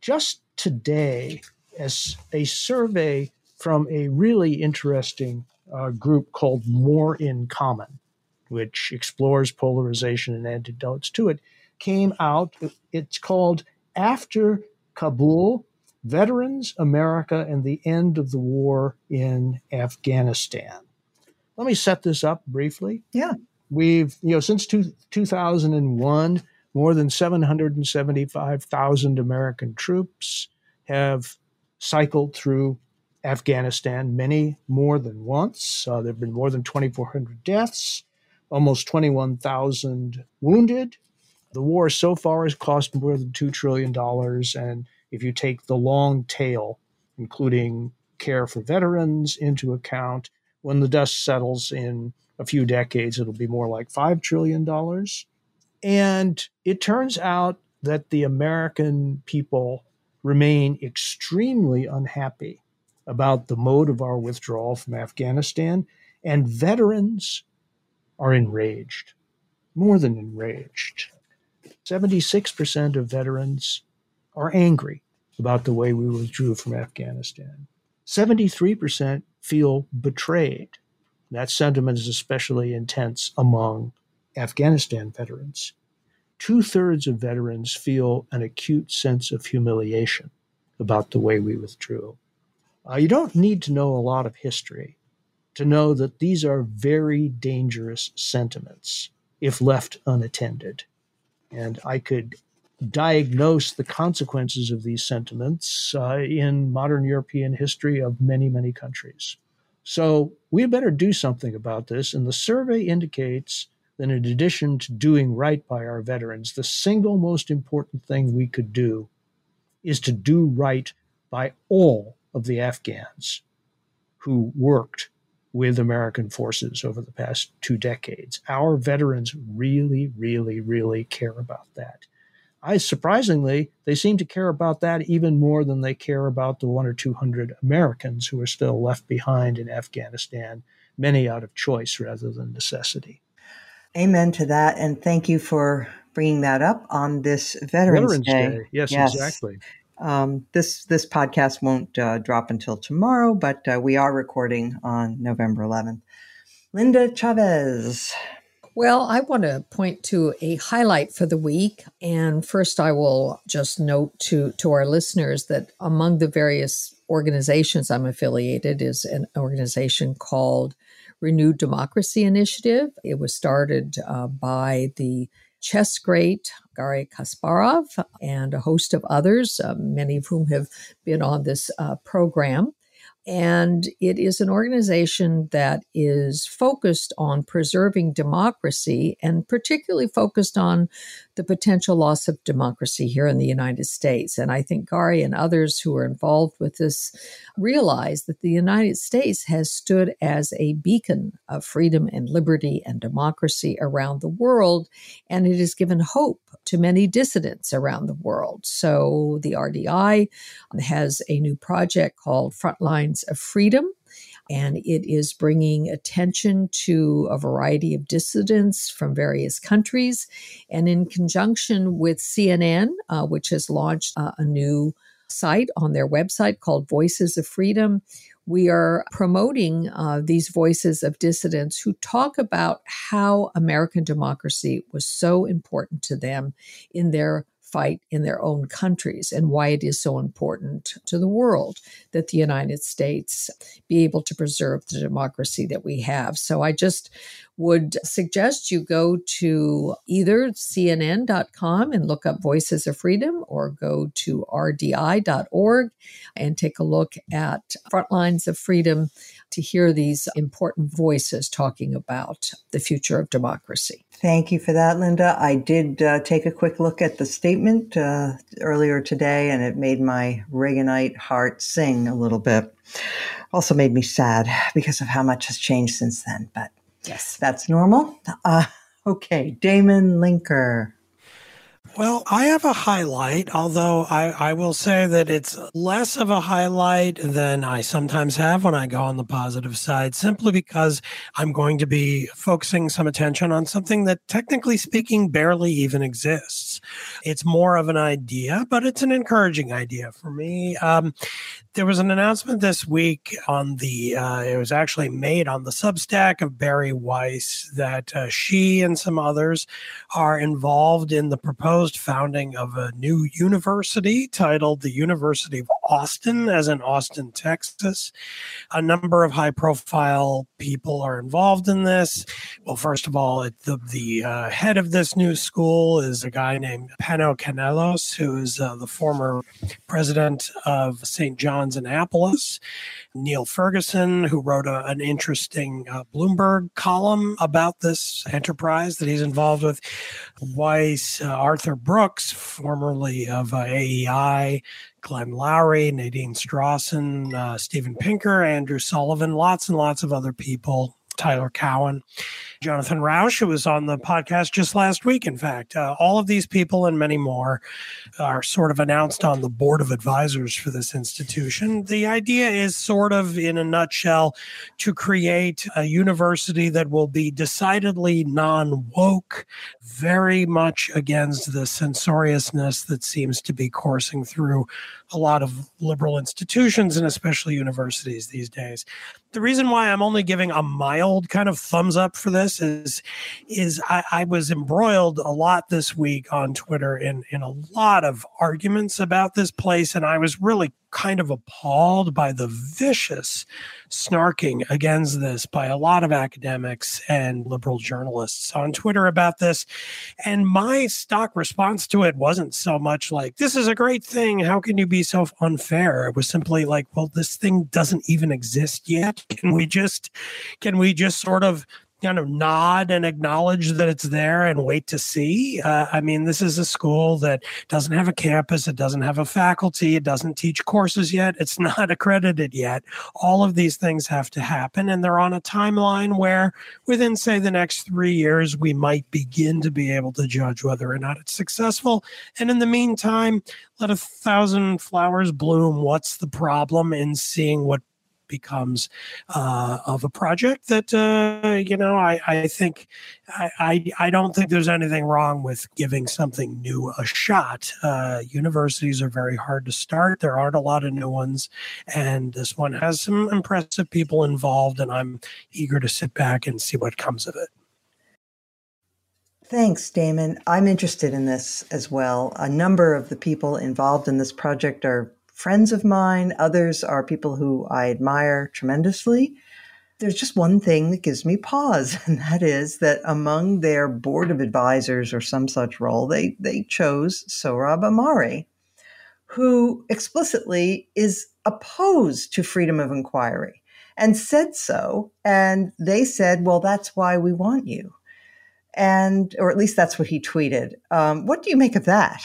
Just today, as a survey from a really interesting uh, group called More in Common, which explores polarization and antidotes to it, came out. It's called After Kabul Veterans, America, and the End of the War in Afghanistan. Let me set this up briefly. Yeah. We've, you know, since two, 2001, more than 775,000 American troops have cycled through Afghanistan, many more than once. Uh, there have been more than 2,400 deaths, almost 21,000 wounded. The war so far has cost more than $2 trillion. And if you take the long tail, including care for veterans, into account, when the dust settles in a few decades, it'll be more like $5 trillion. And it turns out that the American people remain extremely unhappy about the mode of our withdrawal from Afghanistan, and veterans are enraged, more than enraged. 76% of veterans are angry about the way we withdrew from Afghanistan. 73% feel betrayed. That sentiment is especially intense among Afghanistan veterans. Two thirds of veterans feel an acute sense of humiliation about the way we withdrew. Uh, you don't need to know a lot of history to know that these are very dangerous sentiments if left unattended. And I could diagnose the consequences of these sentiments uh, in modern European history of many, many countries. So we better do something about this. And the survey indicates that in addition to doing right by our veterans, the single most important thing we could do is to do right by all of the Afghans who worked with American forces over the past two decades. Our veterans really, really, really care about that. I surprisingly, they seem to care about that even more than they care about the one or two hundred Americans who are still left behind in Afghanistan, many out of choice rather than necessity. Amen to that, and thank you for bringing that up on this Veterans, Veterans Day. Day. Yes, yes, exactly. Um, this this podcast won't uh, drop until tomorrow, but uh, we are recording on November 11th. Linda Chavez. Well, I want to point to a highlight for the week. And first, I will just note to, to our listeners that among the various organizations I'm affiliated is an organization called Renewed Democracy Initiative. It was started uh, by the chess great Garry Kasparov and a host of others, uh, many of whom have been on this uh, program. And it is an organization that is focused on preserving democracy and particularly focused on the potential loss of democracy here in the United States. And I think Garry and others who are involved with this realize that the United States has stood as a beacon of freedom and liberty and democracy around the world. And it has given hope to many dissidents around the world. So the RDI has a new project called Frontlines of Freedom and it is bringing attention to a variety of dissidents from various countries. And in conjunction with CNN, uh, which has launched uh, a new site on their website called Voices of Freedom, we are promoting uh, these voices of dissidents who talk about how American democracy was so important to them in their fight in their own countries and why it is so important to the world that the United States be able to preserve the democracy that we have. So I just would suggest you go to either cnn.com and look up Voices of Freedom or go to rdi.org and take a look at Frontlines of Freedom to hear these important voices talking about the future of democracy. Thank you for that, Linda. I did uh, take a quick look at the statement uh, earlier today, and it made my Reaganite heart sing a little bit. Also made me sad because of how much has changed since then, but Yes, that's normal. Uh, okay, Damon Linker. Well, I have a highlight, although I, I will say that it's less of a highlight than I sometimes have when I go on the positive side, simply because I'm going to be focusing some attention on something that, technically speaking, barely even exists. It's more of an idea, but it's an encouraging idea for me. Um, there was an announcement this week on the, uh, it was actually made on the Substack of Bari Weiss that uh, she and some others are involved in the proposed founding of a new university titled the University of Austin, as in Austin, Texas. A number of high profile people are involved in this. Well, first of all, the, the uh, head of this new school is a guy named Pano Kanelos, who is uh, the former president of St. John Annapolis. Niall Ferguson, who wrote a, an interesting uh, Bloomberg column about this enterprise that he's involved with. Weiss, uh, Arthur Brooks, formerly of uh, AEI, Glenn Loury, Nadine Strossen, uh, Steven Pinker, Andrew Sullivan, lots and lots of other people Tyler Cowen, Jonathan Rauch, who was on the podcast just last week. In fact, uh, all of these people and many more are sort of announced on the board of advisors for this institution. The idea is sort of, in a nutshell, to create a university that will be decidedly non woke, very much against the censoriousness that seems to be coursing through a lot of liberal institutions and especially universities these days. The reason why I'm only giving a mild kind of thumbs up for this is, is I, I was embroiled a lot this week on Twitter in in a lot of arguments about this place, and I was really kind of appalled by the vicious snarking against this by a lot of academics and liberal journalists on Twitter about this. And my stock response to it wasn't so much like, this is a great thing. How can you be so unfair? It was simply like, well, this thing doesn't even exist yet. Can we just, can we just sort of kind of nod and acknowledge that it's there and wait to see. Uh, I mean, this is a school that doesn't have a campus, it doesn't have a faculty, it doesn't teach courses yet, it's not accredited yet. All of these things have to happen, and they're on a timeline where within, say, the next three years, we might begin to be able to judge whether or not it's successful. And in the meantime, let a thousand flowers bloom. What's the problem in seeing what becomes uh, of a project that uh, you know I, I think I, I, I don't think there's anything wrong with giving something new a shot. Uh, universities are very hard to start. There aren't a lot of new ones, and this one has some impressive people involved, and I'm eager to sit back and see what comes of it. Thanks, Damon. I'm interested in this as well. A number of the people involved in this project are friends of mine, others are people who I admire tremendously. There's just one thing that gives me pause, and that is that among their board of advisors or some such role, they, they chose Sohrab Ahmari, who explicitly is opposed to freedom of inquiry and said so. And they said, well, that's why we want you. And, or at least that's what he tweeted. Um, what do you make of that?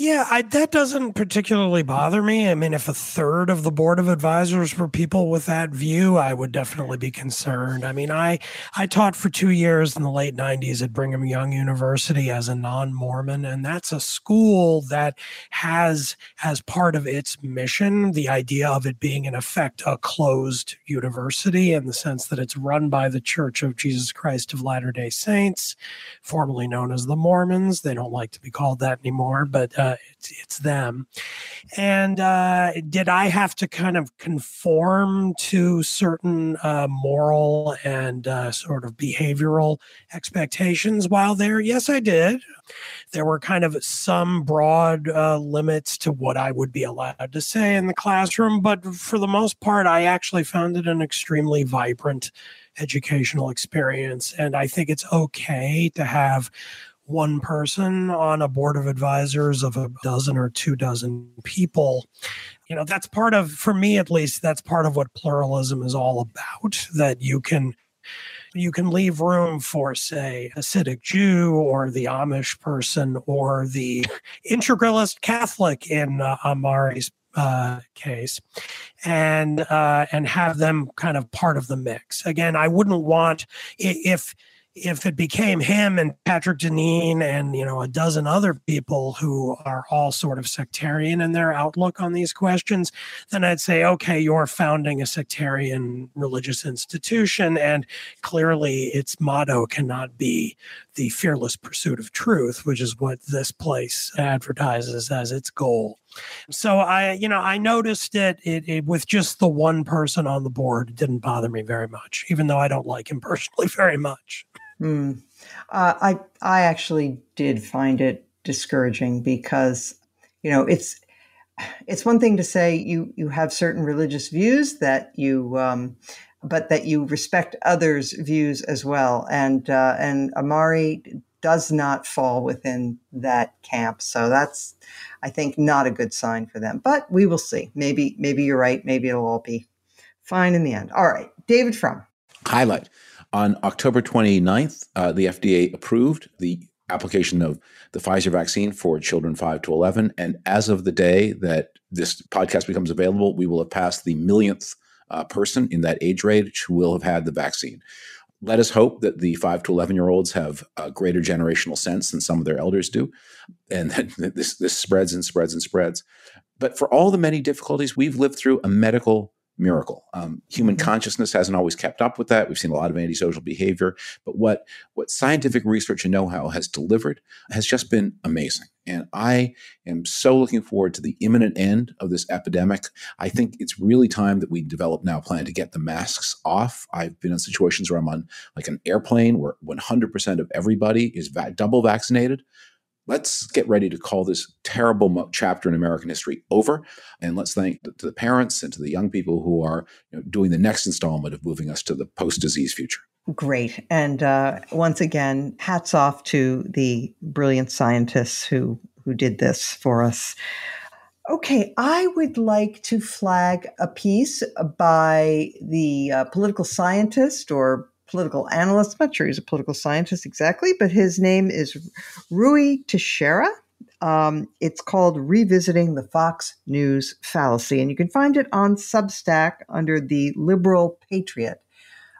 Yeah, I, that doesn't particularly bother me. I mean, if a third of the board of advisors were people with that view, I would definitely be concerned. I mean, I I taught for two years in the late '90s at Brigham Young University as a non-Mormon, and that's a school that has as part of its mission the idea of it being in effect a closed university in the sense that it's run by the Church of Jesus Christ of Latter Day Saints, formerly known as the Mormons. They don't like to be called that anymore, but uh, uh, it's, it's them. And uh, did I have to kind of conform to certain uh, moral and uh, sort of behavioral expectations while there? Yes, I did. There were kind of some broad uh, limits to what I would be allowed to say in the classroom, but for the most part, I actually found it an extremely vibrant educational experience. And I think it's okay to have one person on a board of advisors of a dozen or two dozen people. You know, that's part of, for me at least, that's part of what pluralism is all about, that you can you can leave room for, say, a Hasidic Jew or the Amish person or the integralist Catholic in uh, Ahmari's uh, case, and uh, and have them kind of part of the mix. Again, I wouldn't want if if it became him and Patrick Deneen and you know a dozen other people who are all sort of sectarian in their outlook on these questions, then I'd say, okay, you're founding a sectarian religious institution, and clearly its motto cannot be the fearless pursuit of truth, which is what this place advertises as its goal. So I, you know, I noticed it, it, it, with just the one person on the board. It didn't bother me very much, even though I don't like him personally very much. Hmm. Uh, I I actually did find it discouraging because you know it's it's one thing to say you you have certain religious views that you um, but that you respect others' views as well, and uh, and Ahmari does not fall within that camp. So that's, I think, not a good sign for them. But we will see. Maybe, maybe you're right. Maybe it'll all be fine in the end. All right, David Frum. Highlight. On October 29th, uh, the FDA approved the application of the Pfizer vaccine for children 5 to 11. And as of the day that this podcast becomes available, we will have passed the millionth uh, person in that age range who will have had the vaccine let us hope that the five to 11 year olds have a greater generational sense than some of their elders do. And that this, this spreads and spreads and spreads. But for all the many difficulties, we've lived through a medical miracle. Um, human mm-hmm. consciousness hasn't always kept up with that. We've seen a lot of antisocial behavior, but what what scientific research and know-how has delivered has just been amazing. And I am so looking forward to the imminent end of this epidemic. I think it's really time that we develop now a plan to get the masks off. I've been in situations where I'm on like an airplane where 100% of everybody is va- double vaccinated let's get ready to call this terrible chapter in American history over. And let's thank to the parents and to the young people who are you know, doing the next installment of moving us to the post disease future. Great. And uh, once again, hats off to the brilliant scientists who, who did this for us. Okay, I would like to flag a piece by the uh, political scientist or political analyst. I'm not sure he's a political scientist exactly, but his name is Ruy Teixeira. Um, it's called Revisiting the Fox News Fallacy, and you can find it on Substack under the Liberal Patriot.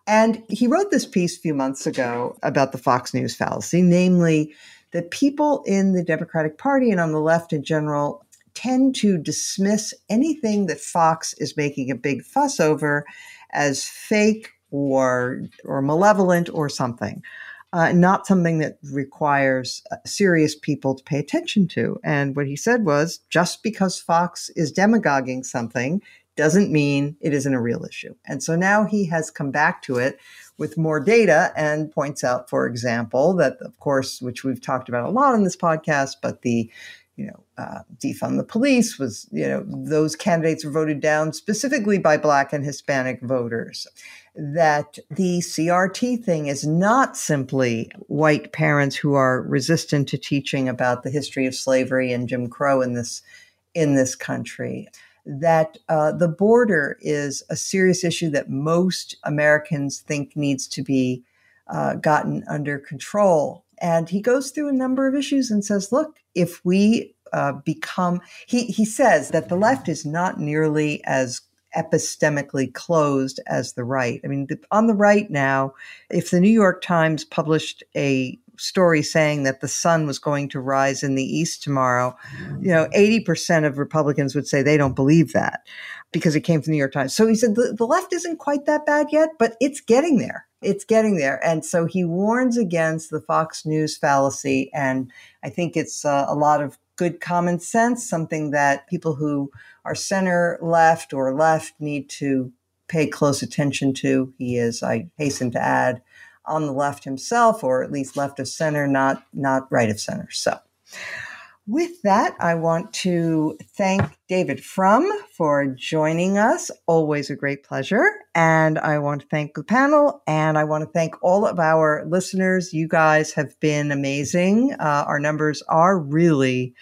And he wrote this piece a few months ago about the Fox News fallacy, namely that people in the Democratic Party and on the left in general tend to dismiss anything that Fox is making a big fuss over as fake or or malevolent or something. Uh, not something that requires uh, serious people to pay attention to. And what he said was just because Fox is demagoguing something doesn't mean it isn't a real issue. And so now he has come back to it with more data and points out, for example, that of course, which we've talked about a lot in this podcast, but the you know, uh, defund the police was, you know, those candidates were voted down specifically by Black and Hispanic voters that the CRT thing is not simply white parents who are resistant to teaching about the history of slavery and Jim Crow in this in this country. That uh, the border is a serious issue that most Americans think needs to be uh, gotten under control. And he goes through a number of issues and says, look, if we uh, become, he, he says that the left is not nearly as epistemically closed as the right. I mean, the, on the right now, if the New York Times published a story saying that the sun was going to rise in the east tomorrow, you know, 80% of Republicans would say they don't believe that because it came from the New York Times. So he said the, the left isn't quite that bad yet, but it's getting there. It's getting there. And so he warns against the Fox News fallacy. And I think it's uh, a lot of good common sense, something that people who are center left or left need to pay close attention to. He is, I hasten to add, on the left himself, or at least left of center, not not right of center. So. With that, I want to thank David Frum for joining us. Always a great pleasure. And I want to thank the panel and I want to thank all of our listeners. You guys have been amazing. Uh, our numbers are really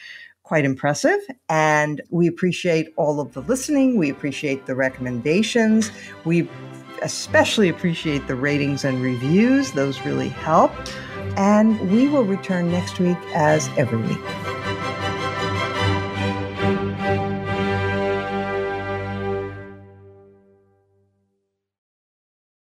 quite impressive. And we appreciate all of the listening. We appreciate the recommendations. We especially appreciate the ratings and reviews, those really help. And we will return next week as every week.